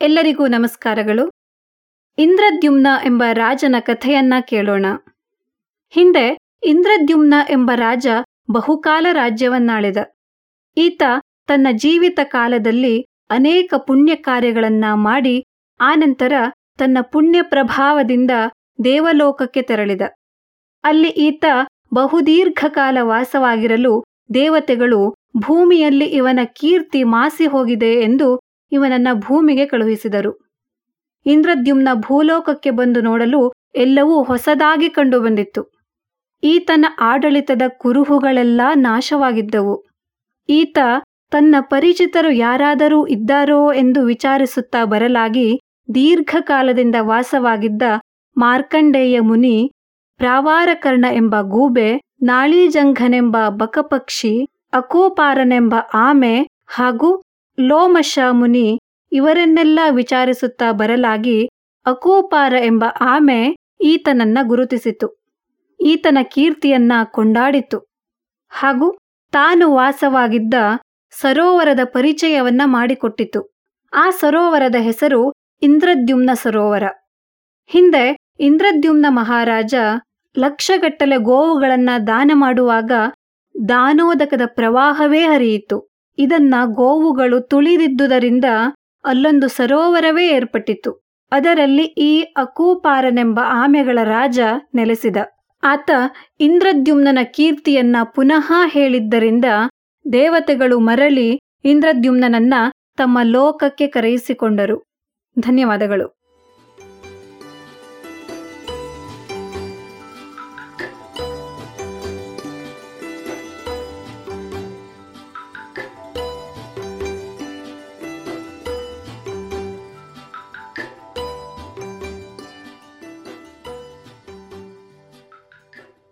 ಎಲ್ಲರಿಗೂ ನಮಸ್ಕಾರಗಳು. ಇಂದ್ರದ್ಯುಮ್ನ ಎಂಬ ರಾಜನ ಕಥೆಯನ್ನ ಕೇಳೋಣ. ಹಿಂದೆ ಇಂದ್ರದ್ಯುಮ್ನ ಎಂಬ ರಾಜ ಬಹುಕಾಲ ರಾಜ್ಯವನ್ನಾಳಿದ. ಈತ ತನ್ನ ಜೀವಿತ ಕಾಲದಲ್ಲಿ ಅನೇಕ ಪುಣ್ಯ ಕಾರ್ಯಗಳನ್ನ ಮಾಡಿ, ಆನಂತರ ತನ್ನ ಪುಣ್ಯ ಪ್ರಭಾವದಿಂದ ದೇವಲೋಕಕ್ಕೆ ತೆರಳಿದ. ಅಲ್ಲಿ ಈತ ಬಹುದೀರ್ಘಕಾಲ ವಾಸವಾಗಿರಲು ದೇವತೆಗಳು ಭೂಮಿಯಲ್ಲಿ ಇವನ ಕೀರ್ತಿ ಮಾಸಿ ಹೋಗಿದೆ ಎಂದು ಇವನನ್ನ ಭೂಮಿಗೆ ಕಳುಹಿಸಿದರು. ಇಂದ್ರದ್ಯುಮ್ನ ಭೂಲೋಕಕ್ಕೆ ಬಂದು ನೋಡಲು ಎಲ್ಲವೂ ಹೊಸದಾಗಿ ಕಂಡುಬಂದಿತ್ತು ಈತನ ಆಡಳಿತದ ಕುರುಹುಗಳೆಲ್ಲ ನಾಶವಾಗಿದ್ದವು. ಈತ ತನ್ನ ಪರಿಚಿತರು ಯಾರಾದರೂ ಇದ್ದಾರೋ ಎಂದು ವಿಚಾರಿಸುತ್ತಾ ಬರಲಾಗಿ ದೀರ್ಘಕಾಲದಿಂದ ವಾಸವಾಗಿದ್ದ ಮಾರ್ಕಂಡೇಯ ಮುನಿ ಪ್ರಾವಾರಕರ್ಣ ಎಂಬ ಗೂಬೆ, ನಾಳೀಜಂಘನೆಂಬ ಬಕಪಕ್ಷಿ, ಅಕೋಪಾರನೆಂಬ ಆಮೆ ಹಾಗೂ ಲೋಮಶ ಮುನಿ ಇವರನ್ನೆಲ್ಲ ವಿಚಾರಿಸುತ್ತಾ ಬರಲಾಗಿ ಅಕೋಪಾರ ಎಂಬ ಆಮೆ ಈತನನ್ನ ಗುರುತಿಸಿತು. ಈತನ ಕೀರ್ತಿಯನ್ನ ಕೊಂಡಾಡಿತು. ಹಾಗೂ ತಾನು ವಾಸವಾಗಿದ್ದ ಸರೋವರದ ಪರಿಚಯವನ್ನ ಮಾಡಿಕೊಟ್ಟಿತು. ಆ ಸರೋವರದ ಹೆಸರು ಇಂದ್ರದ್ಯುಮ್ನ ಸರೋವರ. ಹಿಂದೆ ಇಂದ್ರದ್ಯುಮ್ನ ಮಹಾರಾಜ ಲಕ್ಷಗಟ್ಟಲೆ ಗೋವುಗಳನ್ನ ದಾನ ಮಾಡುವಾಗ ದಾನೋದಕದ ಪ್ರವಾಹವೇ ಹರಿಯಿತು. ಇದನ್ನ ಗೋವುಗಳು ತುಳಿದಿದ್ದುದರಿಂದ ಅಲ್ಲೊಂದು ಸರೋವರವೇ ಏರ್ಪಟ್ಟಿತು ಅದರಲ್ಲಿ ಈ ಅಕೂಪಾರನೆಂಬ ಆಮೆಗಳ ರಾಜ ನೆಲೆಸಿದ. ಆತ ಇಂದ್ರದ್ಯುಮ್ನನ ಕೀರ್ತಿಯನ್ನ ಪುನಃ ಹೇಳಿದ್ದರಿಂದ ದೇವತೆಗಳು ಮರಳಿ ಇಂದ್ರದ್ಯುಮ್ನನನ್ನ ತಮ್ಮ ಲೋಕಕ್ಕೆ ಕರೆಯಿಸಿಕೊಂಡರು. ಧನ್ಯವಾದಗಳು.